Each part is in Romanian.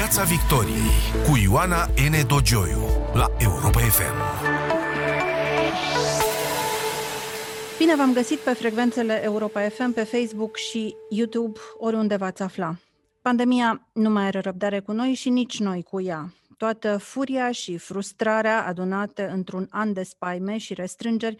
Piața Victoriei cu Ioana N. Dogioiu la Europa FM. Bine v-am găsit pe frecvențele Europa FM, pe Facebook și YouTube, oriunde v-ați afla. Pandemia nu mai are răbdare cu noi și nici noi cu ea. Toată furia și frustrarea adunate într-un an de spaime și restrângeri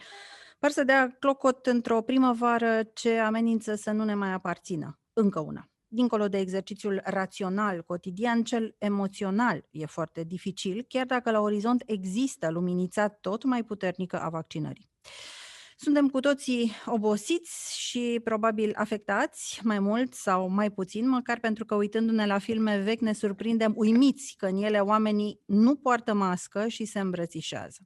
par să dea clocot într-o primăvară ce amenință să nu ne mai aparțină. Încă una. Dincolo de exercițiul rațional cotidian, cel emoțional e foarte dificil, chiar dacă la orizont există luminița tot mai puternică a vaccinării. Suntem cu toții obosiți și probabil afectați, mai mult sau mai puțin, măcar pentru că uitându-ne la filme vechi ne surprindem uimiți că în ele oamenii nu poartă mască și se îmbrățișează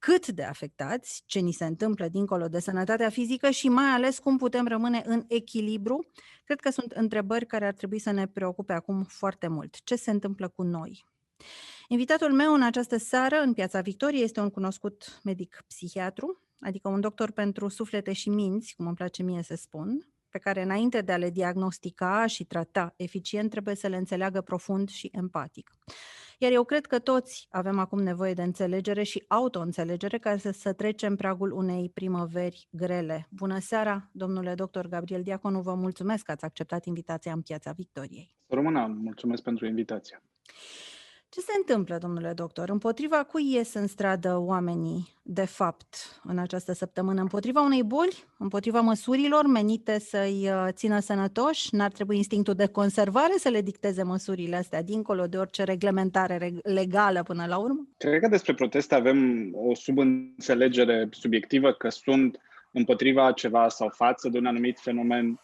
cât de afectați, ce ni se întâmplă dincolo de sănătatea fizică și mai ales cum putem rămâne în echilibru, cred că sunt întrebări care ar trebui să ne preocupe acum foarte mult. Ce se întâmplă cu noi? Invitatul meu în această seară, în Piața Victoriei, este un cunoscut medic psihiatru, adică un doctor pentru suflete și minți, cum îmi place mie să spun, pe care înainte de a le diagnostica și trata eficient, trebuie să le înțeleagă profund și empatic. Iar eu cred că toți avem acum nevoie de înțelegere și auto-înțelegere ca să, să trecem pragul unei primăveri grele. Bună seara, domnule doctor Gabriel Diaconu, vă mulțumesc că ați acceptat invitația în Piața Victoriei. Româna, mulțumesc pentru invitație. Ce se întâmplă, domnule doctor? Împotriva cui ies în stradă oamenii, de fapt, în această săptămână? Împotriva unei boli? Împotriva măsurilor menite să-i uh, țină sănătoși? N-ar trebui instinctul de conservare să le dicteze măsurile astea, dincolo de orice reglementare legală până la urmă? Cred că despre proteste avem o subînțelegere subiectivă că sunt împotriva ceva sau față de un anumit fenomen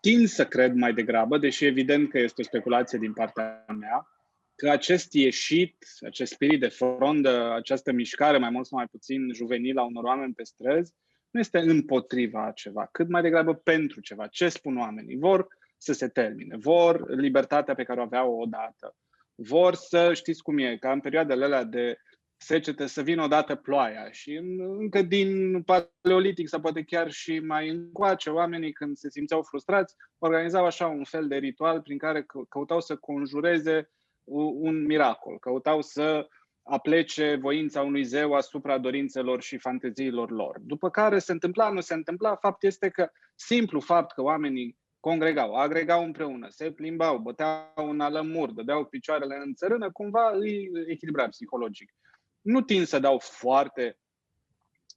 Tin să cred mai degrabă, deși evident că este o speculație din partea mea, că acest ieșit, acest spirit de frondă, această mișcare mai mult sau mai puțin juvenilă a unor oameni pe străzi, nu este împotriva ceva, cât mai degrabă pentru ceva. Ce spun oamenii? Vor să se termine, vor libertatea pe care o aveau odată, vor să, știți cum e, ca în perioadele alea de secete să vină odată ploaia și încă din paleolitic sau poate chiar și mai încoace, oamenii când se simțeau frustrați organizau așa un fel de ritual prin care căutau să conjureze un miracol, căutau să aplece voința unui zeu asupra dorințelor și fanteziilor lor. După care se întâmpla, nu se întâmpla, fapt este că simplu fapt că oamenii congregau, agregau împreună, se plimbau, băteau un alămur, dădeau picioarele în țărână, cumva îi echilibra psihologic. Nu tind să dau foarte,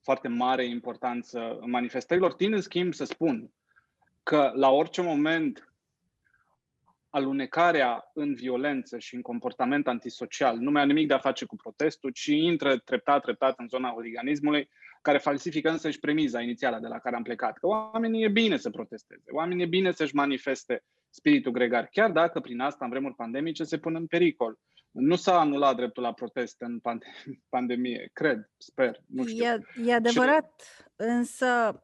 foarte mare importanță manifestărilor, tind în schimb să spun că la orice moment alunecarea în violență și în comportament antisocial nu mai are nimic de a face cu protestul, ci intră treptat, treptat în zona organismului, care falsifică însăși premiza inițială de la care am plecat. Că oamenii e bine să protesteze, oamenii e bine să-și manifeste spiritul gregar, chiar dacă prin asta, în vremuri pandemice, se pun în pericol. Nu s-a anulat dreptul la protest în pandemie, cred, sper, nu știu. E, e adevărat, și... însă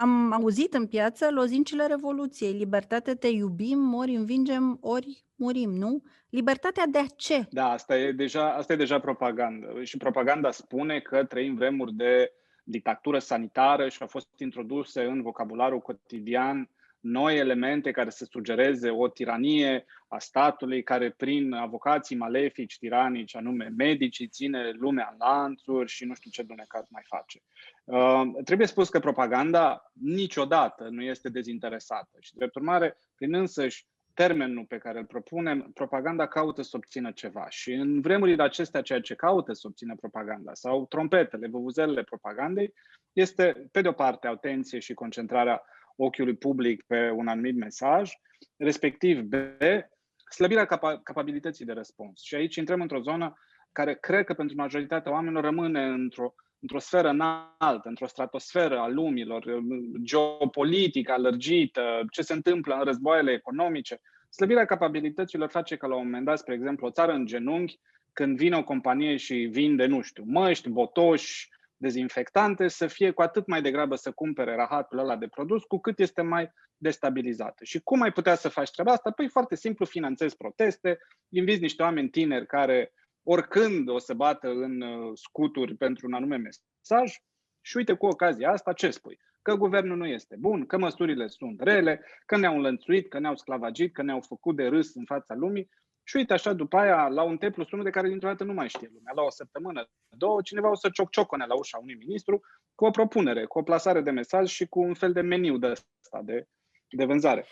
am auzit în piață lozincile Revoluției. Libertate te iubim, ori învingem, ori murim, nu? Libertatea de ce? Da, asta e deja, asta e deja propagandă. Și propaganda spune că trăim vremuri de dictatură sanitară și au fost introduse în vocabularul cotidian noi elemente care să sugereze o tiranie a statului care prin avocații malefici, tiranici, anume medicii, ține lumea în lanțuri și nu știu ce dunecat mai face. Uh, trebuie spus că propaganda niciodată nu este dezinteresată și, drept urmare, prin însăși termenul pe care îl propunem, propaganda caută să obțină ceva. Și în vremurile acestea, ceea ce caută să obțină propaganda sau trompetele, vuvuzelele propagandei, este, pe de o parte, atenție și concentrarea ochiului public pe un anumit mesaj, respectiv B, slăbirea capa- capabilității de răspuns. Și aici intrăm într-o zonă care cred că pentru majoritatea oamenilor rămâne într-o, într-o sferă înaltă, într-o stratosferă a lumilor, geopolitică, alergită, ce se întâmplă în războaiele economice. Slăbirea capabilităților face ca la un moment dat, spre exemplu, o țară în genunchi, când vine o companie și vinde, nu știu, măști, botoși, dezinfectante, să fie cu atât mai degrabă să cumpere rahatul ăla de produs, cu cât este mai destabilizată. Și cum ai putea să faci treaba asta? Păi foarte simplu, finanțezi proteste, invizi niște oameni tineri care oricând o să bată în uh, scuturi pentru un anume mesaj și uite cu ocazia asta ce spui? că guvernul nu este bun, că măsurile sunt rele, că ne-au înlănțuit, că ne-au sclavagit, că ne-au făcut de râs în fața lumii. Și uite așa, după aia, la un T plus 1 de care dintr-o dată nu mai știe lumea, la o săptămână, două, cineva o să ciocciocone la ușa unui ministru cu o propunere, cu o plasare de mesaj și cu un fel de meniu de ăsta de, de vânzare.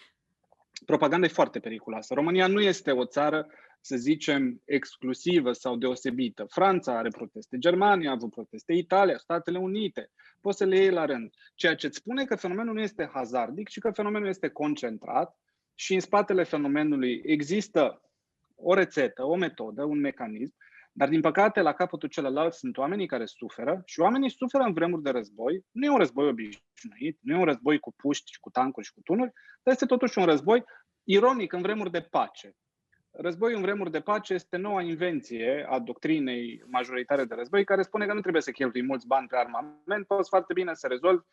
Propaganda e foarte periculoasă. România nu este o țară să zicem, exclusivă sau deosebită. Franța are proteste, Germania a avut proteste, Italia, Statele Unite. Poți să le iei la rând. Ceea ce îți spune că fenomenul nu este hazardic, ci că fenomenul este concentrat și în spatele fenomenului există o rețetă, o metodă, un mecanism, dar din păcate la capătul celălalt sunt oamenii care suferă și oamenii suferă în vremuri de război. Nu e un război obișnuit, nu e un război cu puști și cu tancuri și cu tunuri, dar este totuși un război ironic în vremuri de pace. Războiul în vremuri de pace este noua invenție a doctrinei majoritare de război, care spune că nu trebuie să cheltui mulți bani pe armament, poți foarte bine să rezolvi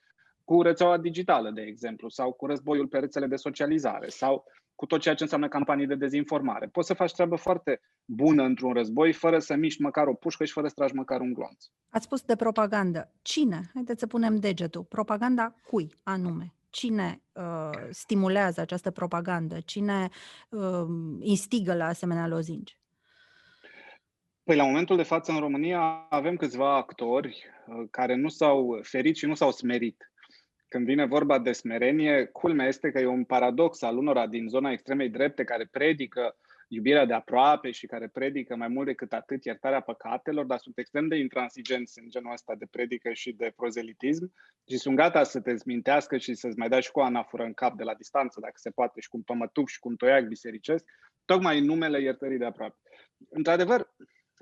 cu rețeaua digitală, de exemplu, sau cu războiul pe rețele de socializare, sau cu tot ceea ce înseamnă campanii de dezinformare. Poți să faci treabă foarte bună într-un război, fără să miști măcar o pușcă și fără să tragi măcar un glonț. Ați spus de propagandă. Cine? Haideți să punem degetul. Propaganda cui anume? cine uh, stimulează această propagandă, cine uh, instigă la asemenea lozinci? Păi la momentul de față în România avem câțiva actori uh, care nu s-au ferit și nu s-au smerit. Când vine vorba de smerenie, culmea este că e un paradox al unora din zona extremei drepte care predică iubirea de aproape și care predică mai mult decât atât iertarea păcatelor, dar sunt extrem de intransigenți în genul ăsta de predică și de prozelitism și sunt gata să te zmintească și să-ți mai dai și cu o anafură în cap de la distanță, dacă se poate, și cu un pămătuc și cu un toiac bisericesc, tocmai în numele iertării de aproape. Într-adevăr,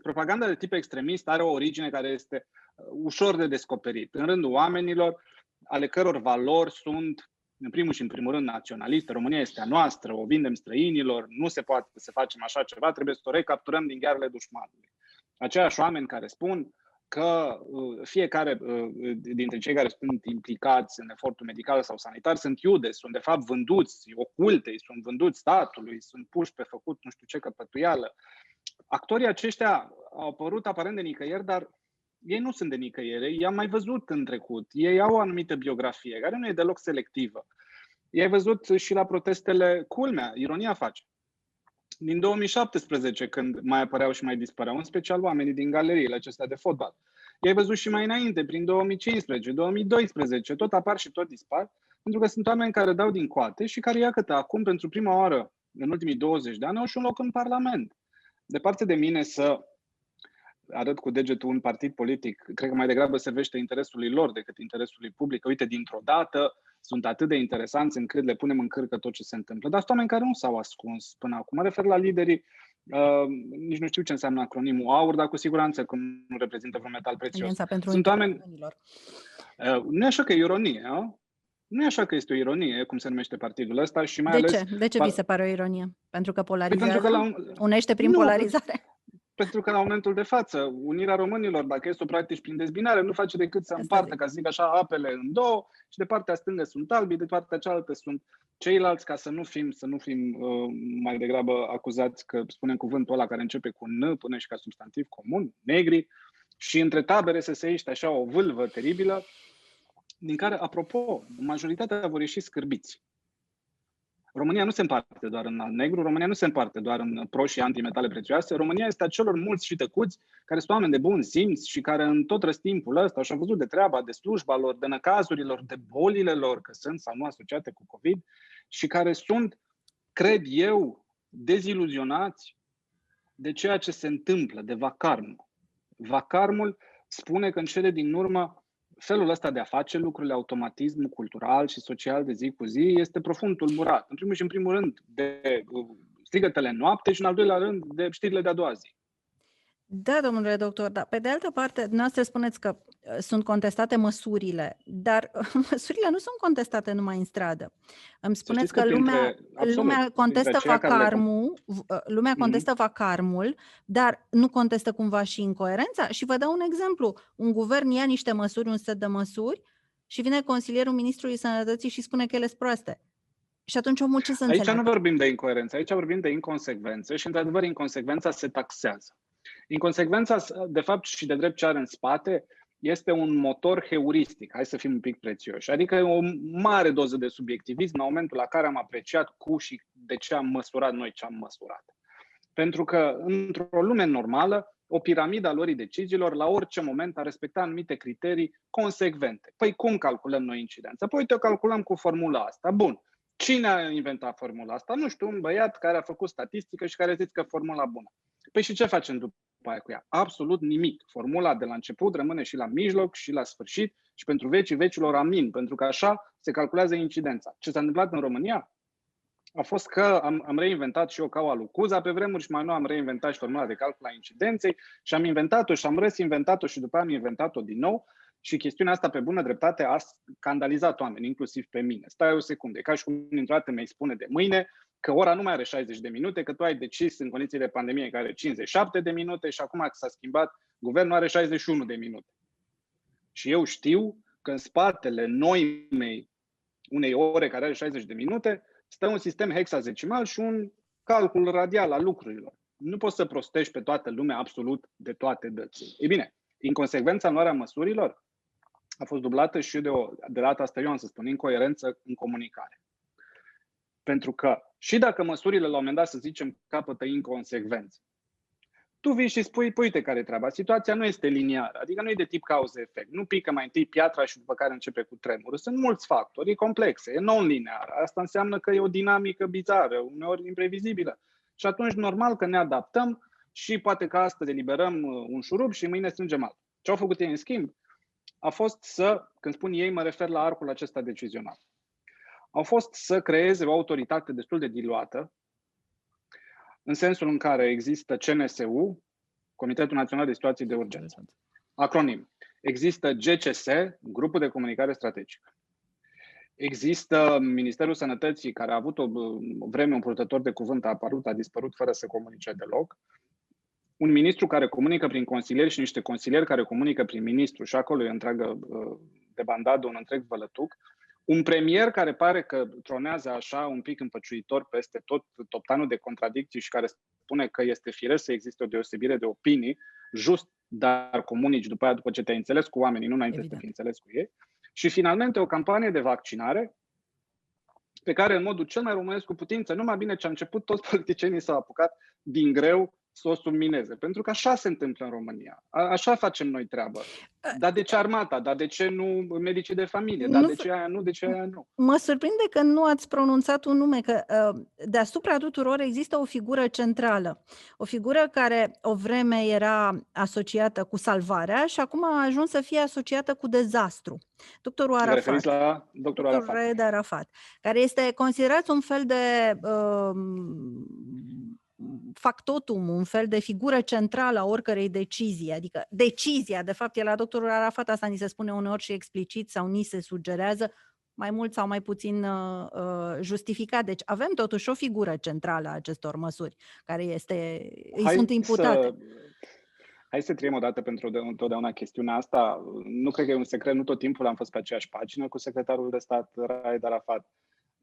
propaganda de tip extremist are o origine care este uh, ușor de descoperit în rândul oamenilor, ale căror valori sunt în primul și în primul rând naționalistă, România este a noastră, o vindem străinilor, nu se poate să facem așa ceva, trebuie să o recapturăm din ghearele dușmanului. Aceiași oameni care spun că uh, fiecare uh, dintre cei care sunt implicați în efortul medical sau sanitar sunt iude, sunt de fapt vânduți oculte, sunt vânduți statului, sunt puși pe făcut nu știu ce căpătuială. Actorii aceștia au apărut aparent de nicăieri, dar ei nu sunt de nicăiere, i-am mai văzut în trecut. Ei au o anumită biografie, care nu e deloc selectivă. I-ai văzut și la protestele, culmea, ironia face. Din 2017, când mai apăreau și mai dispăreau, în special oamenii din galeriile acestea de fotbal. I-ai văzut și mai înainte, prin 2015, 2012, tot apar și tot dispar, pentru că sunt oameni care dau din coate și care, iată, acum, pentru prima oară, în ultimii 20 de ani, au și un loc în Parlament. Departe de mine să arăt cu degetul un partid politic, cred că mai degrabă servește interesului lor decât interesului public. Uite, dintr-o dată sunt atât de interesanți încât le punem în cârcă tot ce se întâmplă. Dar sunt oameni care nu s-au ascuns până acum. Mă refer la liderii, uh, nici nu știu ce înseamnă acronimul AUR, dar cu siguranță că nu reprezintă vreun metal prețios. pentru sunt oameni... Uh, nu e așa că e ironie, a? Nu e așa că este o ironie, cum se numește partidul ăsta și mai de ales... Ce? De ce vi se pare o ironie? Pentru că polarizează? Păi pentru că la un... Unește prin nu, polarizare? Pentru că la momentul de față, unirea românilor, dacă este o practici prin dezbinare, nu face decât să împartă, ca să zic așa, apele în două și de partea stângă sunt albi, de partea cealaltă sunt ceilalți, ca să nu fim, să nu fim uh, mai degrabă acuzați că spunem cuvântul ăla care începe cu N până și ca substantiv comun, negri, și între tabere să se iește așa o vâlvă teribilă, din care, apropo, majoritatea vor ieși scârbiți. România nu se împarte doar în negru, România nu se împarte doar în pro și antimetale prețioase. România este a celor mulți și tăcuți care sunt oameni de bun simț și care în tot răstimpul ăsta și-au văzut de treaba, de slujba lor, de năcazurilor, de bolile lor, că sunt sau nu asociate cu COVID și care sunt, cred eu, deziluzionați de ceea ce se întâmplă, de vacarmul. Vacarmul spune că în cele din urmă felul ăsta de a face lucrurile, automatismul cultural și social de zi cu zi, este profund tulburat. În primul și în primul rând de uh, strigătele noapte și în al doilea rând de știrile de-a doua zi. Da, domnule doctor, dar pe de altă parte, dumneavoastră spuneți că uh, sunt contestate măsurile, dar măsurile nu sunt contestate numai în stradă. Îmi spuneți că, că lumea, absolut, lumea contestă vacarmul, uh, lumea mhm. contestă mm-hmm. vacarmul, dar nu contestă cumva și incoerența? Și vă dau un exemplu. Un guvern ia niște măsuri, un set de măsuri și vine consilierul Ministrului Sănătății și spune că ele sunt proaste. Și atunci omul ce să Aici înțeleagă? nu vorbim de incoerență, aici vorbim de inconsecvență și, într-adevăr, inconsecvența se taxează. Inconsecvența, de fapt, și de drept ce are în spate, este un motor heuristic, hai să fim un pic prețioși, adică o mare doză de subiectivism în momentul la care am apreciat cu și de ce am măsurat noi ce am măsurat. Pentru că într-o lume normală, o piramidă a lorii deciziilor la orice moment a respecta anumite criterii consecvente. Păi cum calculăm noi incidența? Păi uite, o calculăm cu formula asta. Bun. Cine a inventat formula asta? Nu știu, un băiat care a făcut statistică și care zice că formula bună. Păi și ce facem după aia cu ea? Absolut nimic. Formula de la început rămâne și la mijloc și la sfârșit și pentru vecii vecilor amin, pentru că așa se calculează incidența. Ce s-a întâmplat în România? a fost că am, am reinventat și eu caua lui Cuza pe vremuri și mai nou am reinventat și formula de calcul a incidenței și am inventat-o și am resinventat-o și după aia am inventat-o din nou și chestiunea asta pe bună dreptate a scandalizat oameni, inclusiv pe mine. Stai o secundă, ca și cum dintr-o dată mi-ai spune de mâine că ora nu mai are 60 de minute, că tu ai decis în condițiile de pandemie care are 57 de minute și acum s-a schimbat, guvernul are 61 de minute. Și eu știu că în spatele noi mei unei ore care are 60 de minute, stă un sistem hexadecimal și un calcul radial al lucrurilor. Nu poți să prostești pe toată lumea absolut de toate dățile. Ei bine, inconsecvența în luarea măsurilor a fost dublată și de, o, de data asta eu am să spun, incoerență în comunicare. Pentru că și dacă măsurile la un moment dat, să zicem, capătă inconsecvență, tu vii și spui, păi uite care e treaba, situația nu este liniară, adică nu e de tip cauză-efect, nu pică mai întâi piatra și după care începe cu tremurul. Sunt mulți factori, e complexe, e non-linear. Asta înseamnă că e o dinamică bizară, uneori imprevizibilă. Și atunci normal că ne adaptăm și poate că astăzi eliberăm uh, un șurub și mâine strângem alt. Ce au făcut ei în schimb? A fost să, când spun ei, mă refer la arcul acesta decizional. Au fost să creeze o autoritate destul de diluată, în sensul în care există CNSU, Comitetul Național de Situații de Urgență, acronim. Există GCS, Grupul de Comunicare Strategică. Există Ministerul Sănătății, care a avut o vreme un purtător de cuvânt, a apărut, a dispărut fără să comunice deloc. Un ministru care comunică prin consilieri și niște consilieri care comunică prin ministru și acolo e întreagă uh, de bandadă, un întreg vălătuc. Un premier care pare că tronează așa un pic împăciuitor peste tot toptanul de contradicții și care spune că este firesc să existe o deosebire de opinii, just, dar comunici după aia, după ce te-ai înțeles cu oamenii, nu înainte Evident. să te înțeles cu ei. Și finalmente o campanie de vaccinare pe care în modul cel mai românesc cu putință, numai bine ce a început, toți politicienii s-au apucat din greu să o submineze. Pentru că așa se întâmplă în România. A, așa facem noi treabă. Dar de ce armata? Dar de ce nu medicii de familie? Dar de ce aia nu? De ce aia nu? Mă surprinde că nu ați pronunțat un nume, că uh, deasupra tuturor există o figură centrală. O figură care o vreme era asociată cu salvarea și acum a ajuns să fie asociată cu dezastru. Doctorul Arafat. la doctorul Arafat. Arafat. Care este considerat un fel de uh, factotum, un fel de figură centrală a oricărei decizii, adică decizia, de fapt, e la doctorul Arafat, asta ni se spune uneori și explicit sau ni se sugerează, mai mult sau mai puțin uh, uh justificat. Deci avem totuși o figură centrală a acestor măsuri, care este, îi Hai sunt imputate. Să... Hai să triem o dată pentru întotdeauna chestiunea asta. Nu cred că e un secret, nu tot timpul am fost pe aceeași pagină cu secretarul de stat Raed Arafat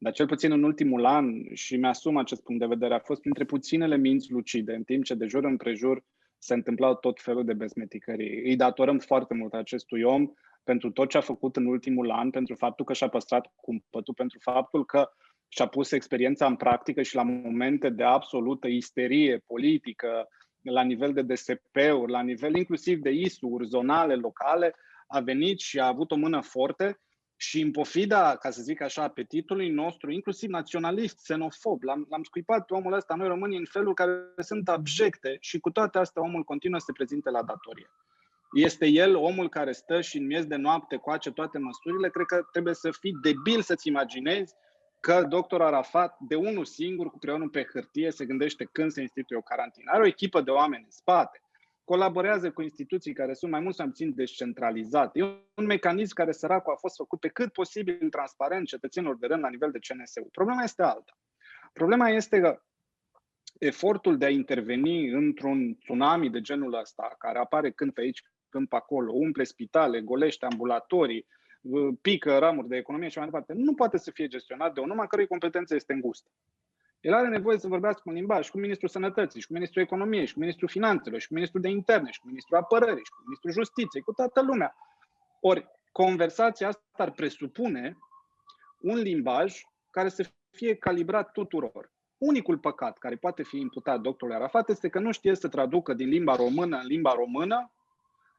dar cel puțin în ultimul an, și mi-asum acest punct de vedere, a fost printre puținele minți lucide, în timp ce de jur împrejur se întâmplau tot felul de bezmeticării. Îi datorăm foarte mult acestui om pentru tot ce a făcut în ultimul an, pentru faptul că și-a păstrat cumpătul, pentru faptul că și-a pus experiența în practică și la momente de absolută isterie politică, la nivel de DSP-uri, la nivel inclusiv de ISU-uri zonale, locale, a venit și a avut o mână forte și în pofida, ca să zic așa, apetitului nostru, inclusiv naționalist, xenofob, l-am, l-am scuipat pe omul ăsta, noi românii, în felul care sunt abjecte și cu toate astea omul continuă să se prezinte la datorie. Este el omul care stă și în miez de noapte coace toate măsurile? Cred că trebuie să fii debil să-ți imaginezi că doctor Arafat, de unul singur, cu creionul pe hârtie, se gândește când se instituie o carantină. Are o echipă de oameni în spate colaborează cu instituții care sunt mai mult sau mai puțin descentralizate. E un mecanism care, săracul, a fost făcut pe cât posibil transparent cetățenilor de rând la nivel de CNSU. Problema este alta. Problema este că efortul de a interveni într-un tsunami de genul ăsta, care apare când pe aici, când pe acolo, umple spitale, golește ambulatorii, pică ramuri de economie și mai departe, nu poate să fie gestionat de un om a cărui competență este îngustă. El are nevoie să vorbească un limbaj cu Ministrul Sănătății, și cu Ministrul Economiei, și cu Ministrul Finanțelor, și cu Ministrul de Interne, și cu Ministrul Apărării, și cu Ministrul Justiției, cu toată lumea. Ori conversația asta ar presupune un limbaj care să fie calibrat tuturor. Unicul păcat care poate fi imputat doctorului Arafat este că nu știe să traducă din limba română în limba română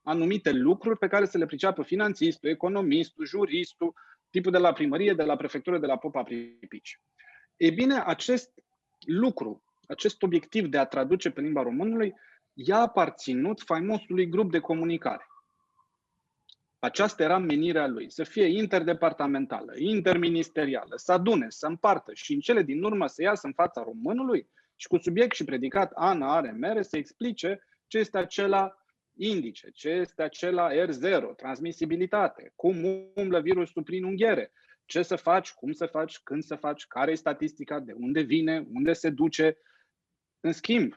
anumite lucruri pe care să le priceapă finanțistul, economistul, juristul, tipul de la primărie, de la prefectură, de la Popa Pripici. E bine, acest lucru, acest obiectiv de a traduce pe limba românului, i-a aparținut faimosului grup de comunicare. Aceasta era menirea lui, să fie interdepartamentală, interministerială, să adune, să împartă și în cele din urmă să iasă în fața românului și cu subiect și predicat Ana are mere să explice ce este acela indice, ce este acela R0, transmisibilitate, cum umblă virusul prin unghiere, ce să faci, cum să faci, când să faci, care e statistica, de unde vine, unde se duce. În schimb,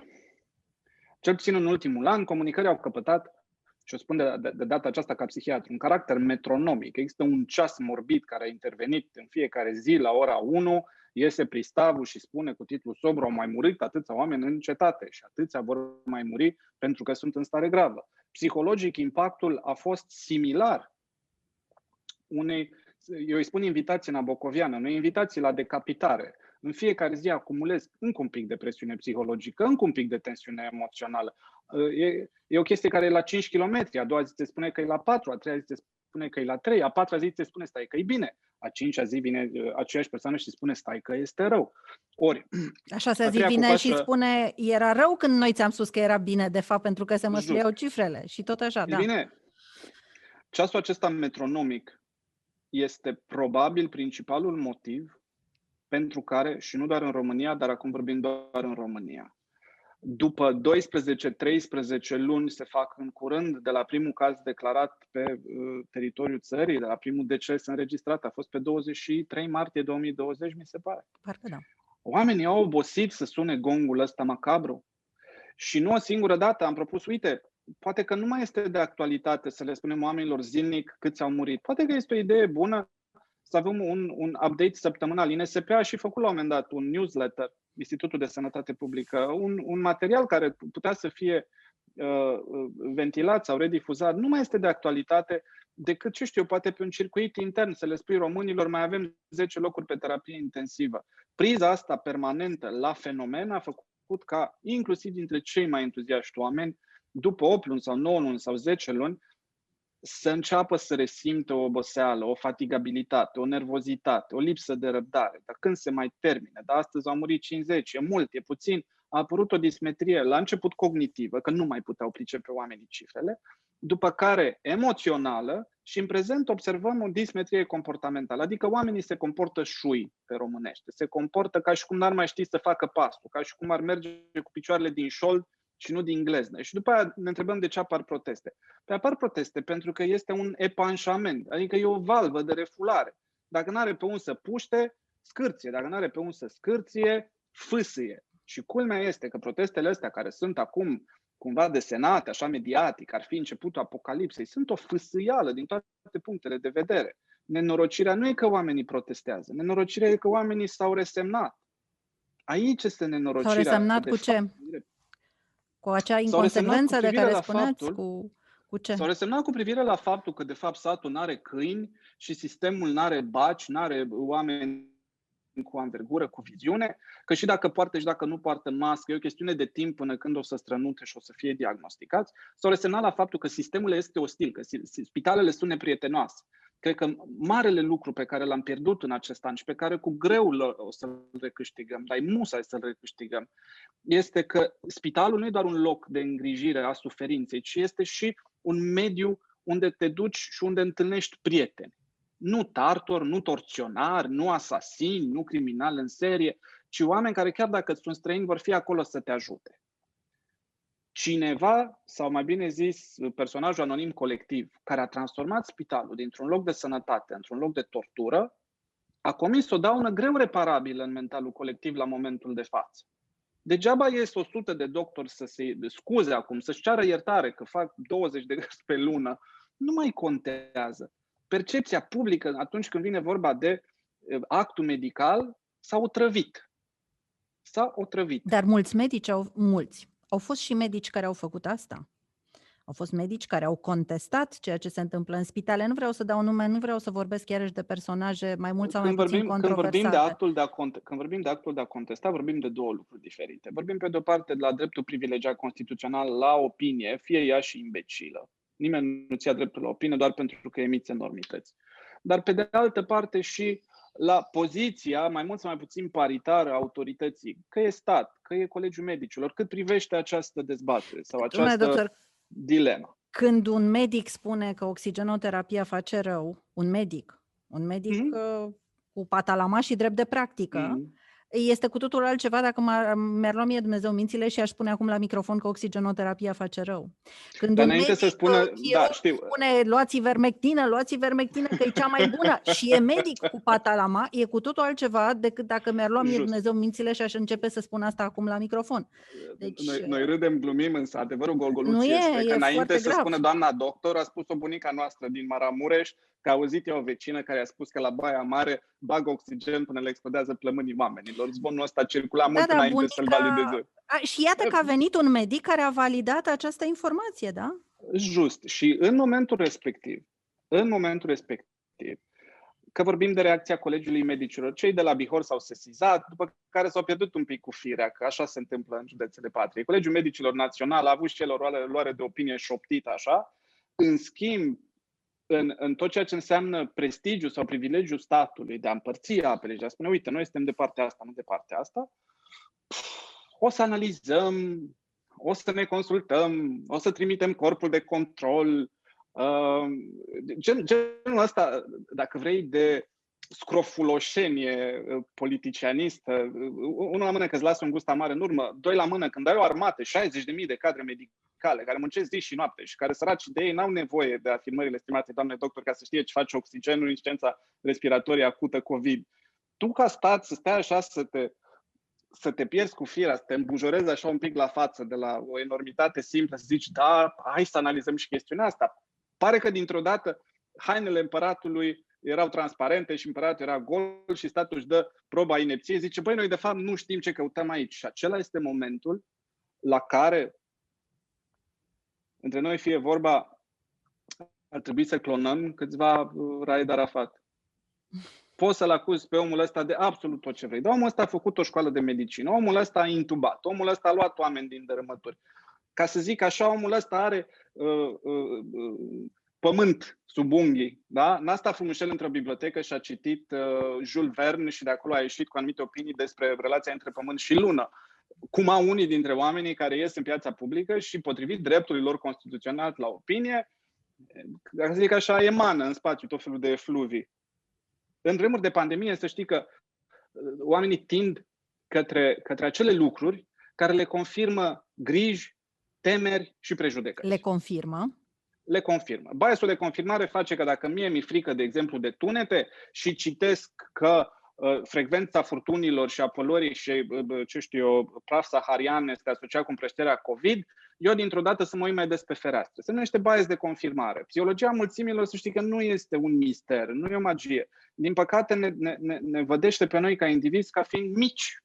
cel puțin în ultimul an, comunicările au căpătat și o spun de, de, de data aceasta ca psihiatru, un caracter metronomic. Există un ceas morbid care a intervenit în fiecare zi la ora 1, iese pristavul și spune cu titlul sobru, au mai murit atâția oameni în cetate și atâția vor mai muri pentru că sunt în stare gravă. Psihologic, impactul a fost similar unei, eu îi spun invitație nabocoviană, nu invitație la decapitare. În fiecare zi acumulez încă un pic de presiune psihologică, încă un pic de tensiune emoțională. E, e o chestie care e la 5 km, a doua zi te spune că e la 4, a treia zi te spune că e la 3, a patra zi te spune stai că e bine, a cincea zi vine aceeași persoană și spune stai că este rău. Ori, a șasea zi vine cupașă... și spune era rău când noi ți-am spus că era bine, de fapt, pentru că se măsluiau cifrele și tot așa, e da. Bine, ceasul acesta metronomic este probabil principalul motiv pentru care, și nu doar în România, dar acum vorbim doar în România, după 12-13 luni se fac în curând de la primul caz declarat pe uh, teritoriul țării, de la primul deces înregistrat, a fost pe 23 martie 2020, mi se pare. Parcă da. Oamenii au obosit să sune gongul ăsta macabru. Și nu o singură dată am propus, uite, poate că nu mai este de actualitate să le spunem oamenilor zilnic câți au murit. Poate că este o idee bună să avem un, un update săptămânal. INSP a și făcut la un moment dat un newsletter, Institutul de Sănătate Publică, un, un material care putea să fie uh, ventilat sau redifuzat, nu mai este de actualitate decât, ce știu, poate pe un circuit intern, să le spui românilor, mai avem 10 locuri pe terapie intensivă. Priza asta permanentă la fenomen a făcut ca, inclusiv dintre cei mai entuziaști oameni, după 8 luni sau 9 luni sau 10 luni, să înceapă să resimtă o oboseală, o fatigabilitate, o nervozitate, o lipsă de răbdare. Dar când se mai termine? Dar astăzi au murit 50, e mult, e puțin. A apărut o dismetrie la început cognitivă, că nu mai puteau pricepe oamenii cifrele, după care emoțională și în prezent observăm o dismetrie comportamentală, adică oamenii se comportă șui pe românește, se comportă ca și cum n-ar mai ști să facă pasul, ca și cum ar merge cu picioarele din șold și nu din gleznă. Și după aia ne întrebăm de ce apar proteste. Păi apar proteste pentru că este un epanșament, adică e o valvă de refulare. Dacă nu are pe un să puște, scârție. Dacă nu are pe un să scârție, fâsâie. Și culmea este că protestele astea care sunt acum cumva desenate, așa mediatic, ar fi începutul apocalipsei, sunt o fâsâială din toate punctele de vedere. Nenorocirea nu e că oamenii protestează, nenorocirea e că oamenii s-au resemnat. Aici este nenorocirea. S-au resemnat cu ce? Cu acea inconsecvență de care spuneți? Faptul, cu, cu ce? S-au resemnat cu privire la faptul că, de fapt, satul nu are câini și sistemul nu are baci, nu are oameni cu anvergură, cu viziune, că și dacă poartă și dacă nu poartă mască, e o chestiune de timp până când o să strănute și o să fie diagnosticați. S-au resemnat la faptul că sistemul este ostil, că spitalele sunt neprietenoase. Cred că marele lucru pe care l-am pierdut în acest an și pe care cu greu o să-l recâștigăm, dar e musai să-l recâștigăm, este că spitalul nu e doar un loc de îngrijire a suferinței, ci este și un mediu unde te duci și unde întâlnești prieteni. Nu tartori, nu torționari, nu asasini, nu criminali în serie, ci oameni care chiar dacă sunt străini vor fi acolo să te ajute cineva, sau mai bine zis, personajul anonim colectiv, care a transformat spitalul dintr-un loc de sănătate într-un loc de tortură, a comis o daună greu reparabilă în mentalul colectiv la momentul de față. Degeaba este 100 de doctori să se scuze acum, să-și ceară iertare că fac 20 de grăsi pe lună. Nu mai contează. Percepția publică, atunci când vine vorba de eh, actul medical, s-a otrăvit. S-a otrăvit. Dar mulți medici au, mulți, au fost și medici care au făcut asta. Au fost medici care au contestat ceea ce se întâmplă în spitale. Nu vreau să dau nume, nu vreau să vorbesc iarăși de personaje mai mult sau mai când puțin vorbim, când vorbim, de actul de a conte- când vorbim de actul de a contesta, vorbim de două lucruri diferite. Vorbim pe de o parte de la dreptul privilegiat constituțional la opinie, fie ea și imbecilă. Nimeni nu ți ia dreptul la opinie doar pentru că emiți enormități. Dar pe de altă parte și la poziția, mai mult sau mai puțin paritară, a autorității, că e stat, că e Colegiul Medicilor, cât privește această dezbatere sau această Domnule doctor, dilemă. Când un medic spune că oxigenoterapia face rău, un medic, un medic mm-hmm. cu patalama și drept de practică, mm-hmm este cu totul altceva dacă mi-ar lua mie Dumnezeu mințile și aș spune acum la microfon că oxigenoterapia face rău. Când Dar un medic să spună, da, știu. spune luați vermectină, luați vermectină că e cea mai bună și e medic cu patalama, e cu totul altceva decât dacă mi-ar lua mie Dumnezeu mințile și aș începe să spun asta acum la microfon. Deci, noi, noi râdem, glumim, însă adevărul golgoluț este e, că e înainte să grav. spună doamna doctor, a spus o bunica noastră din Maramureș, că a auzit eu o vecină care a spus că la Baia Mare bagă oxigen până le explodează plămânii oamenilor. Zvonul ăsta circula da, mult da, înainte bunica... să-l valideze. A, și iată că a venit un medic care a validat această informație, da? Just. Și în momentul respectiv, în momentul respectiv, că vorbim de reacția Colegiului Medicilor, cei de la Bihor s-au sesizat, după care s-au pierdut un pic cu firea, că așa se întâmplă în județele patrie. Colegiul Medicilor Național a avut și el o luare de opinie șoptită așa, în schimb, în, în tot ceea ce înseamnă prestigiu sau privilegiul statului de a împărți apele și de a spune, uite, noi suntem de partea asta, nu de partea asta, o să analizăm, o să ne consultăm, o să trimitem corpul de control, uh, gen, genul ăsta, dacă vrei, de scrofuloșenie uh, politicianistă, uh, unul la mână că îți lasă un gust amar în urmă, doi la mână când ai o armată, 60.000 de cadre medicale care muncesc zi și noapte și care săraci de ei n-au nevoie de afirmările estimate, doamne doctor, ca să știe ce face oxigenul, insuficiența respiratorie acută COVID. Tu ca stat să stai așa să te, să te pierzi cu firea, să te îmbujorezi așa un pic la față de la o enormitate simplă, să zici, da, hai să analizăm și chestiunea asta. Pare că dintr-o dată hainele împăratului erau transparente și împăratul era gol și statul își dă proba inepției, zice, băi, noi de fapt nu știm ce căutăm aici. Și acela este momentul la care între noi fie vorba, ar trebui să clonăm câțiva uh, Raed Arafat. Poți să-l acuzi pe omul ăsta de absolut tot ce vrei. Dar omul ăsta a făcut o școală de medicină, omul ăsta a intubat, omul ăsta a luat oameni din dărâmături. Ca să zic așa, omul ăsta are uh, uh, uh, pământ sub unghii. Da? N-a stat frumușel într-o bibliotecă și a citit uh, Jules Verne și de acolo a ieșit cu anumite opinii despre relația între pământ și lună. Cum au unii dintre oamenii care ies în piața publică și potrivit dreptului lor constituțional la opinie, ca să zic așa, emană în spațiu tot felul de fluvii. În vremuri de pandemie, să știi că uh, oamenii tind către, către acele lucruri care le confirmă griji, temeri și prejudecăți. Le confirmă? Le confirmă. Biasul de confirmare face că dacă mie mi frică, de exemplu, de tunete și citesc că uh, frecvența furtunilor și a poluării și, uh, ce știu eu, praf saharian este asociat cu împrășterea COVID, eu dintr-o dată să mă uit mai des pe fereastră. Se numește bias de confirmare. Psihologia mulțimilor, să știi că nu este un mister, nu e o magie. Din păcate ne, ne, ne, ne vădește pe noi ca indivizi ca fiind mici,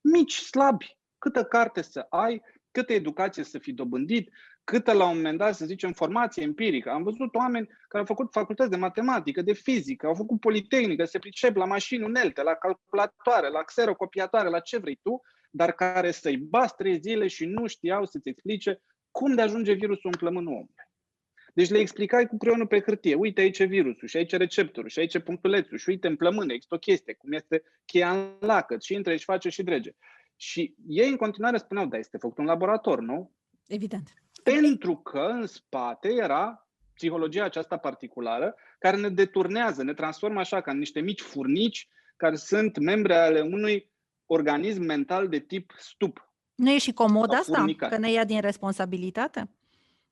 mici, slabi. Câtă carte să ai, câtă educație să fi dobândit, câtă la un moment dat, să zicem, formație empirică. Am văzut oameni care au făcut facultăți de matematică, de fizică, au făcut politehnică, se pricep la mașini unelte, la calculatoare, la xerocopiatoare, la ce vrei tu, dar care să-i bați trei zile și nu știau să-ți explice cum de ajunge virusul în plămânul omului. Deci le explicai cu creionul pe hârtie. Uite aici virusul, și aici receptorul, și aici punctulețul, și uite în plămână, există o chestie, cum este cheia în lacăt, și intră și face și drege. Și ei în continuare spuneau, da, este făcut un laborator, nu? Evident. Pentru că în spate era psihologia aceasta particulară care ne deturnează, ne transformă așa ca în niște mici furnici care sunt membre ale unui organism mental de tip stup. Nu e și comod asta? Furnicat. Că ne ia din responsabilitate?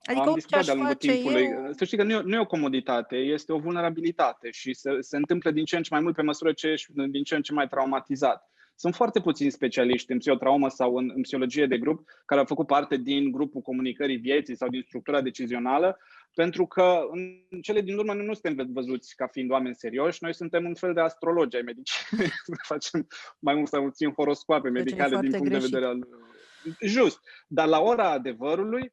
Adică Am discutat de-a lungul timpului. Eu... Să știi că nu e, nu e o comoditate, este o vulnerabilitate și se, se întâmplă din ce în ce mai mult pe măsură ce ești din ce în ce mai traumatizat. Sunt foarte puțini specialiști în psihotraumă sau în, în psihologie de grup care au făcut parte din grupul comunicării vieții sau din structura decizională, pentru că în cele din urmă nu suntem văzuți ca fiind oameni serioși, noi suntem un fel de astrologi ai medicinei, facem mai mult sau puțin horoscoape medicale din punct greșit. de vedere al... Just. Dar la ora adevărului,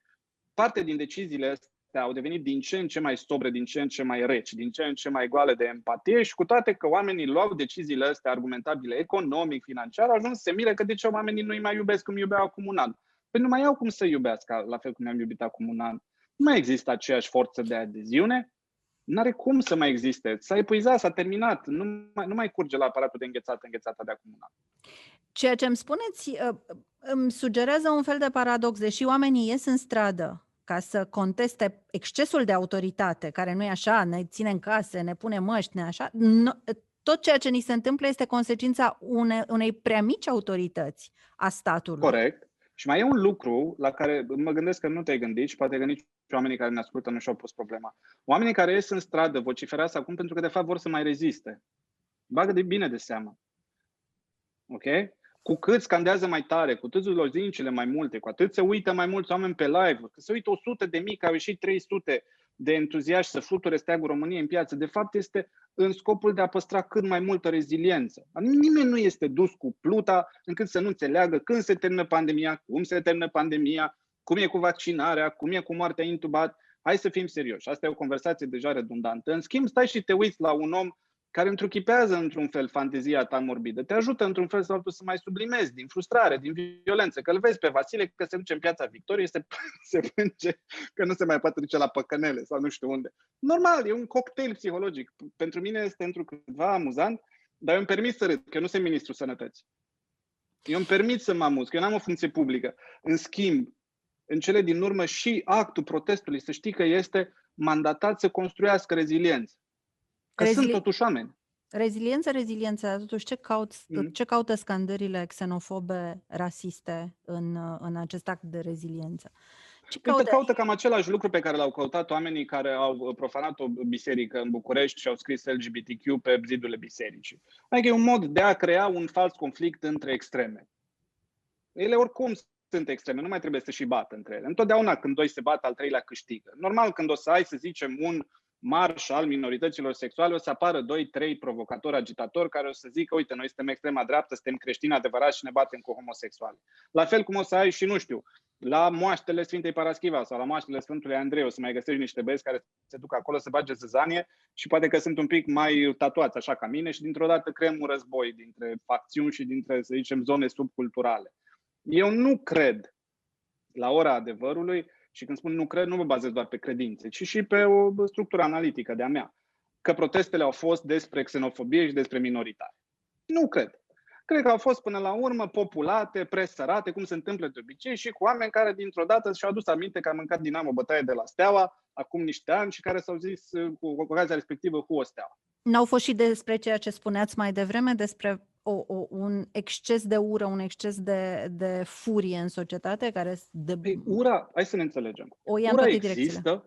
parte din deciziile astea au devenit din ce în ce mai sobre, din ce în ce mai reci, din ce în ce mai goale de empatie și cu toate că oamenii luau deciziile astea argumentabile economic, financiar, au ajuns să se mire că de ce oamenii nu-i mai iubesc cum iubeau acum un an. Păi nu mai au cum să iubească la fel cum i-am iubit acum un an. Nu mai există aceeași forță de adeziune, nu are cum să mai existe. S-a epuizat, s-a terminat, nu mai, nu mai curge la aparatul de înghețată, înghețată de acum un an. Ceea ce îmi spuneți uh, îmi sugerează un fel de paradox. Deși oamenii ies în stradă ca să conteste excesul de autoritate, care nu e așa, ne ține în case, ne pune măști, ne așa, tot ceea ce ni se întâmplă este consecința une, unei prea mici autorități a statului. Corect. Și mai e un lucru la care mă gândesc că nu te-ai gândit și poate că nici oamenii care ne ascultă nu și-au pus problema. Oamenii care ies în stradă vociferează acum pentru că de fapt vor să mai reziste. Bagă de bine de seamă. Ok? Cu cât scandează mai tare, cu atât lozincile mai multe, cu atât se uită mai mulți oameni pe live, că se uită 100 de mii, că au ieșit 300 de entuziaști să fluture steagul României în piață, de fapt este în scopul de a păstra cât mai multă reziliență. Adică nimeni nu este dus cu pluta încât să nu înțeleagă când se termină pandemia, cum se termină pandemia, cum e cu vaccinarea, cum e cu moartea intubat. Hai să fim serioși. Asta e o conversație deja redundantă. În schimb, stai și te uiți la un om care întruchipează într-un fel fantezia ta morbidă, te ajută într-un fel sau altul să mai sublimezi din frustrare, din violență, că îl vezi pe Vasile că se duce în piața Victoriei, se, se plânge că nu se mai poate duce la păcănele sau nu știu unde. Normal, e un cocktail psihologic. Pentru mine este într câtva amuzant, dar eu îmi permit să râd, că nu sunt ministru sănătății. Eu îmi permit să mă amuz, că eu n-am o funcție publică. În schimb, în cele din urmă și actul protestului, să știi că este mandatat să construiască reziliență. Că Rezili- sunt totuși oameni. Reziliență, reziliență, totuși ce, caut, mm. ce caută scandările xenofobe, rasiste în, în acest act de reziliență? Ce caută? caută cam același lucru pe care l-au căutat oamenii care au profanat o biserică în București și au scris LGBTQ pe zidurile bisericii. Adică e un mod de a crea un fals conflict între extreme. Ele oricum sunt extreme, nu mai trebuie să și bată între ele. Întotdeauna când doi se bat, al treilea câștigă. Normal când o să ai, să zicem, un marș al minorităților sexuale, o să apară doi, trei provocatori, agitatori care o să zică, uite, noi suntem extrema dreaptă, suntem creștini adevărați și ne batem cu homosexuali. La fel cum o să ai și, nu știu, la moaștele Sfintei Paraschiva sau la moaștele Sfântului Andrei o să mai găsești niște băieți care se duc acolo să bage zăzanie și poate că sunt un pic mai tatuați așa ca mine și dintr-o dată creăm un război dintre facțiuni și dintre, să zicem, zone subculturale. Eu nu cred, la ora adevărului, și când spun nu cred, nu mă bazez doar pe credințe, ci și pe o structură analitică de-a mea, că protestele au fost despre xenofobie și despre minoritari. Nu cred. Cred că au fost până la urmă populate, presărate, cum se întâmplă de obicei, și cu oameni care dintr-o dată și-au adus aminte că a mâncat Dinamo bătaie de la Steaua acum niște ani și care s-au zis cu ocazia respectivă cu o Steaua. N-au fost și despre ceea ce spuneați mai devreme, despre o, o, un exces de ură, un exces de, de furie în societate care... De... Păi, ura, hai să ne înțelegem. O ia ura există, direcțiile.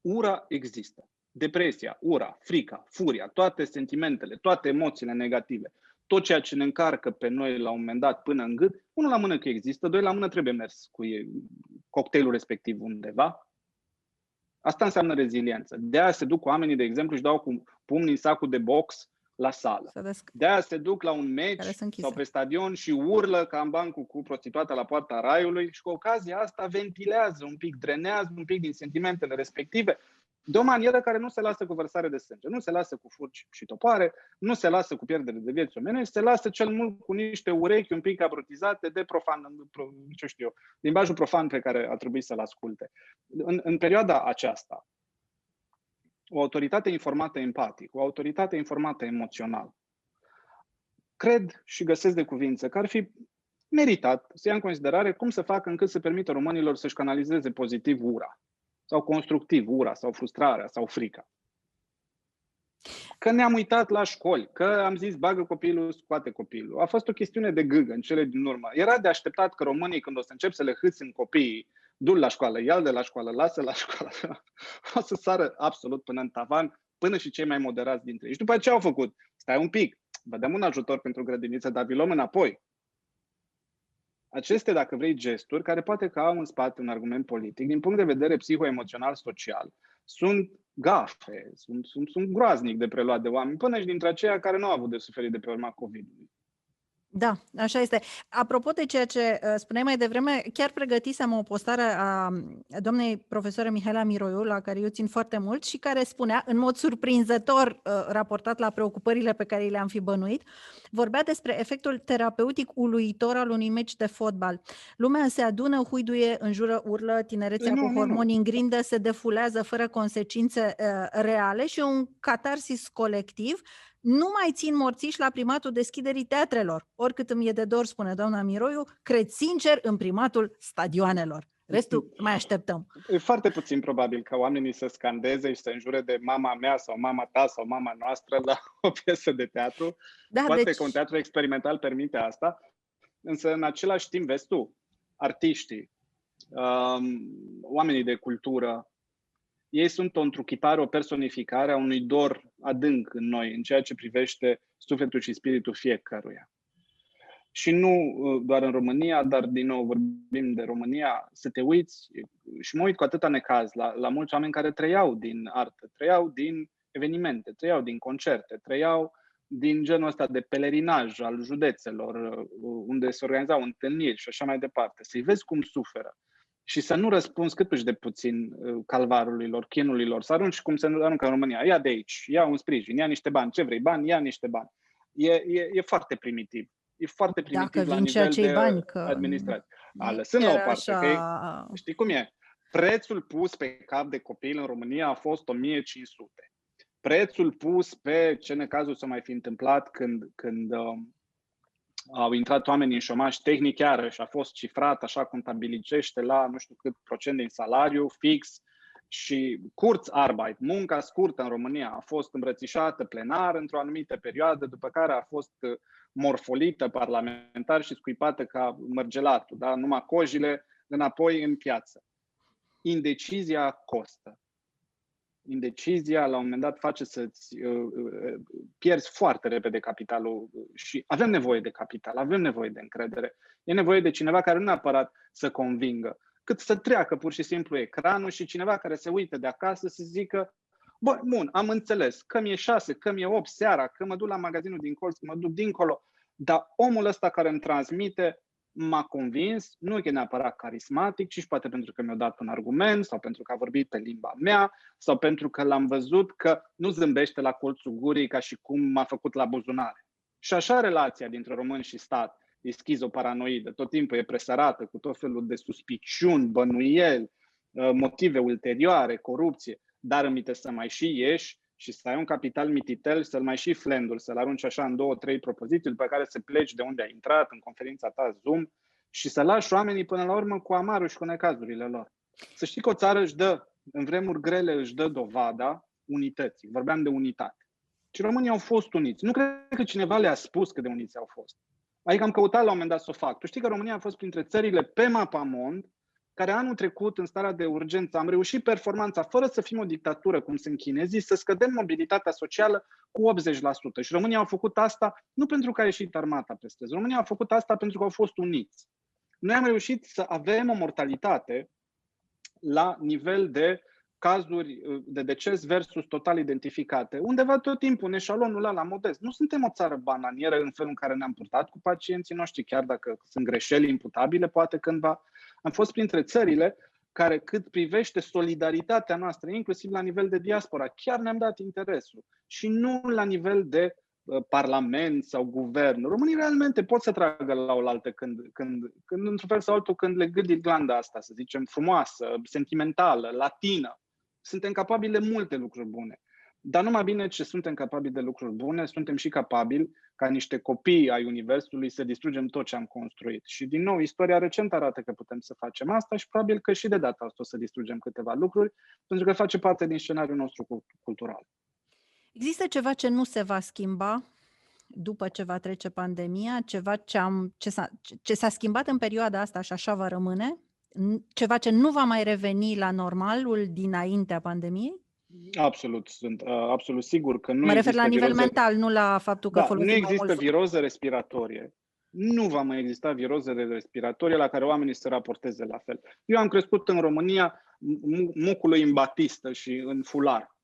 ura există. Depresia, ura, frica, furia, toate sentimentele, toate emoțiile negative, tot ceea ce ne încarcă pe noi la un moment dat până în gât, unul la mână că există, doi la mână trebuie mers cu cocktailul respectiv undeva. Asta înseamnă reziliență. De aia se duc oamenii, de exemplu, și dau cu pumnii în sacul de box la sală. De aia se duc la un meci sau pe stadion și urlă ca în bancul cu prostituata la poarta raiului și cu ocazia asta ventilează un pic, drenează un pic din sentimentele respective de o manieră care nu se lasă cu vărsare de sânge, nu se lasă cu furci și topoare, nu se lasă cu pierdere de vieți omenești, se lasă cel mult cu niște urechi un pic abrutizate de profan, ce știu eu, limbajul profan pe care a trebuit să-l asculte. În, în perioada aceasta, o autoritate informată empatic, o autoritate informată emoțional, cred și găsesc de cuvință că ar fi meritat să ia în considerare cum să facă încât să permită românilor să-și canalizeze pozitiv ura sau constructiv ura sau frustrarea sau frica. Că ne-am uitat la școli, că am zis bagă copilul, scoate copilul. A fost o chestiune de gâgă în cele din urmă. Era de așteptat că românii când o să încep să le hâți în copiii du la școală, ia de la școală, lasă la școală, o să sară absolut până în tavan, până și cei mai moderați dintre ei. Și după ce au făcut? Stai un pic, vă dăm un ajutor pentru grădiniță, dar vi luăm înapoi. Aceste, dacă vrei, gesturi, care poate că au în spate un argument politic, din punct de vedere psihoemoțional, social, sunt gafe, sunt, sunt, sunt groaznic de preluat de oameni, până și dintre aceia care nu au avut de suferit de pe urma COVID-ului. Da, așa este. Apropo de ceea ce uh, spuneai mai devreme, chiar pregătisem o postare a doamnei profesoară Mihaela Miroiu, la care eu țin foarte mult și care spunea, în mod surprinzător, uh, raportat la preocupările pe care le-am fi bănuit, vorbea despre efectul terapeutic uluitor al unui meci de fotbal. Lumea se adună, huiduie, înjură, urlă, tinerețea Nu, cu nu, nu. hormoni în grindă se defulează fără consecințe uh, reale și un catarsis colectiv nu mai țin morțiși la primatul deschiderii teatrelor. Oricât îmi e de dor, spune doamna Miroiu, cred sincer în primatul stadioanelor. Restul mai așteptăm. E foarte puțin probabil ca oamenii să scandeze și să înjure de mama mea sau mama ta sau mama noastră la o piesă de teatru. Da, Poate deci, că un teatru experimental permite asta, însă în același timp, vezi tu, artiștii, um, oamenii de cultură, ei sunt o întruchipare, o personificare a unui dor adânc în noi, în ceea ce privește sufletul și spiritul fiecăruia. Și nu uh, doar în România, dar din nou vorbim de România, să te uiți și mă uit cu atâta necaz la, la mulți oameni care trăiau din artă, trăiau din evenimente, trăiau din concerte, trăiau din genul ăsta de pelerinaj al județelor, uh, unde se organizau întâlniri și așa mai departe. Să-i vezi cum suferă și să nu răspunzi cât uși de puțin uh, calvarului lor, chinului lor, să arunci cum se aruncă în România. Ia de aici, ia un sprijin, ia niște bani, ce vrei, bani, ia niște bani. E, e, e foarte primitiv. E foarte primitiv dacă la vin și nivel acei de bani, că administrație. A, nu lăsând la o chiar parte, așa... că știi cum e? Prețul pus pe cap de copil în România a fost 1500. Prețul pus pe ce necazul s-a mai fi întâmplat când, când uh, au intrat oamenii în șomaj tehnic iarăși, a fost cifrat așa contabilicește la nu știu cât procent din salariu fix și Kurzarbeit, munca scurtă în România, a fost îmbrățișată plenar într-o anumită perioadă, după care a fost uh, morfolită parlamentar și scuipată ca mărgelatul, da? numai cojile înapoi în piață. Indecizia costă. Indecizia la un moment dat face să-ți uh, uh, pierzi foarte repede capitalul și avem nevoie de capital, avem nevoie de încredere. E nevoie de cineva care nu neapărat să convingă, cât să treacă pur și simplu ecranul și cineva care se uită de acasă să zică Bă, bun, am înțeles, că mi-e șase, că mi-e opt seara, că mă duc la magazinul din colț, că mă duc dincolo, dar omul ăsta care îmi transmite m-a convins, nu e neapărat carismatic, ci și poate pentru că mi-a dat un argument sau pentru că a vorbit pe limba mea sau pentru că l-am văzut că nu zâmbește la colțul gurii ca și cum m-a făcut la buzunare. Și așa relația dintre român și stat e schizoparanoidă, tot timpul e presărată cu tot felul de suspiciuni, bănuieli, motive ulterioare, corupție, dar îmite să mai și ieși și să ai un capital mititel, să-l mai și flendul, să-l arunci așa în două, trei propoziții, după care să pleci de unde ai intrat, în conferința ta Zoom, și să lași oamenii până la urmă cu amarul și cu necazurile lor. Să știi că o țară își dă, în vremuri grele, își dă dovada unității. Vorbeam de unitate. Și românii au fost uniți. Nu cred că cineva le-a spus că de uniți au fost. Adică am căutat la un moment dat să o fac. Tu știi că România a fost printre țările pe mapamond care anul trecut, în starea de urgență, am reușit performanța, fără să fim o dictatură, cum sunt chinezii, să scădem mobilitatea socială cu 80%. Și România au făcut asta nu pentru că a ieșit armata pe străzi. România a făcut asta pentru că au fost uniți. Noi am reușit să avem o mortalitate la nivel de cazuri de deces versus total identificate, undeva tot timpul în eșalonul ăla modest. Nu suntem o țară bananieră în felul în care ne-am purtat cu pacienții noștri, chiar dacă sunt greșeli imputabile, poate cândva. Am fost printre țările care, cât privește solidaritatea noastră, inclusiv la nivel de diaspora, chiar ne-am dat interesul și nu la nivel de uh, parlament sau guvern. Românii realmente pot să tragă la oaltă când, când, când într-un fel sau altul, când le gândi glanda asta, să zicem, frumoasă, sentimentală, latină. Suntem capabili de multe lucruri bune. Dar numai bine ce suntem capabili de lucruri bune, suntem și capabili, ca niște copii ai Universului, să distrugem tot ce am construit. Și, din nou, istoria recent arată că putem să facem asta și probabil că și de data asta o să distrugem câteva lucruri, pentru că face parte din scenariul nostru cultural. Există ceva ce nu se va schimba după ce va trece pandemia, ceva ce, am, ce, s-a, ce s-a schimbat în perioada asta și așa va rămâne? Ceva ce nu va mai reveni la normalul dinaintea pandemiei? Absolut, sunt uh, absolut sigur că nu Mă refer la nivel viroze... mental, nu la faptul că da, folosim Nu există mult... viroză respiratorie. Nu va mai exista viroză respiratorie la care oamenii să raporteze la fel. Eu am crescut în România mucului în batistă și în fular.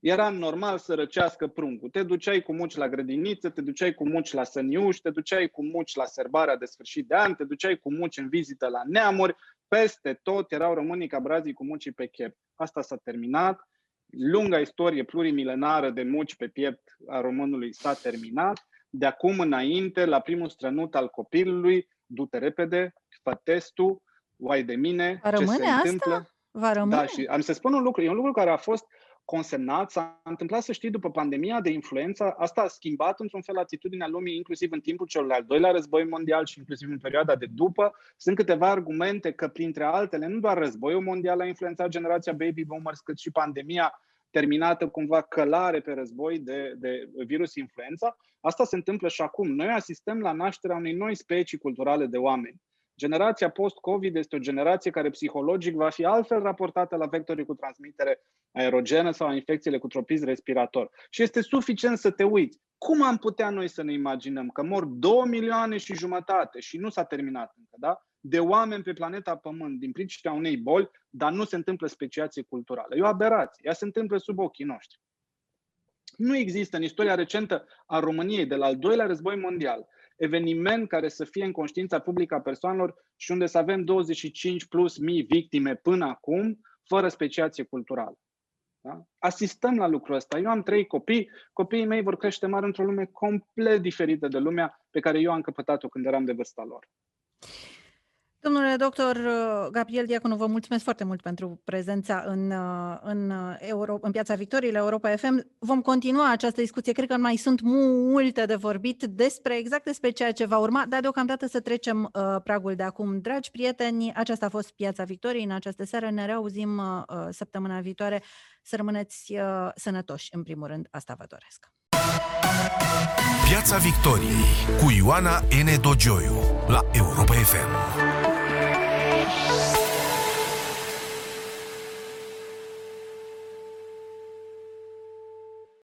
era normal să răcească pruncul. Te duceai cu muci la grădiniță, te duceai cu muci la săniuși, te duceai cu muci la serbarea de sfârșit de an, te duceai cu muci în vizită la neamuri, peste tot erau românii ca brazii cu mucii pe chep. Asta s-a terminat. Lunga istorie plurimilenară de muci pe piept a românului s-a terminat. De acum înainte, la primul strănut al copilului, du-te repede, fă testul, uai de mine, Va rămâne ce se asta? întâmplă. Va rămâne? Da, și am să spun un lucru, e un lucru care a fost consemnat, s-a întâmplat să știi după pandemia de influență, asta a schimbat într-un fel atitudinea lumii, inclusiv în timpul celor al doilea război mondial și inclusiv în perioada de după. Sunt câteva argumente că, printre altele, nu doar războiul mondial a influențat generația baby boomers, cât și pandemia terminată cumva călare pe război de, de virus influența. Asta se întâmplă și acum. Noi asistăm la nașterea unei noi specii culturale de oameni. Generația post-COVID este o generație care psihologic va fi altfel raportată la vectorii cu transmitere aerogenă sau a infecțiile cu tropism respirator. Și este suficient să te uiți. Cum am putea noi să ne imaginăm că mor 2 milioane și jumătate și nu s-a terminat încă, da? de oameni pe planeta Pământ din pricina unei boli, dar nu se întâmplă speciație culturală. E o aberație. Ea se întâmplă sub ochii noștri. Nu există în istoria recentă a României, de la al doilea război mondial, eveniment care să fie în conștiința publică a persoanelor și unde să avem 25 plus mii victime până acum, fără speciație culturală. Da? Asistăm la lucrul ăsta. Eu am trei copii, copiii mei vor crește mari într-o lume complet diferită de lumea pe care eu am căpătat-o când eram de vârsta lor. Domnule doctor uh, Gabriel Diaconu, vă mulțumesc foarte mult pentru prezența în, uh, în, uh, Euro, în Piața Victoriei la Europa FM. Vom continua această discuție, cred că mai sunt multe de vorbit despre exact despre ceea ce va urma, dar deocamdată să trecem uh, pragul de acum. Dragi prieteni, aceasta a fost Piața Victoriei în această seară. Ne reauzim uh, săptămâna viitoare să rămâneți uh, sănătoși, în primul rând, asta vă doresc. Piața Victoriei cu Ioana N. Dogioiu, la Europa FM.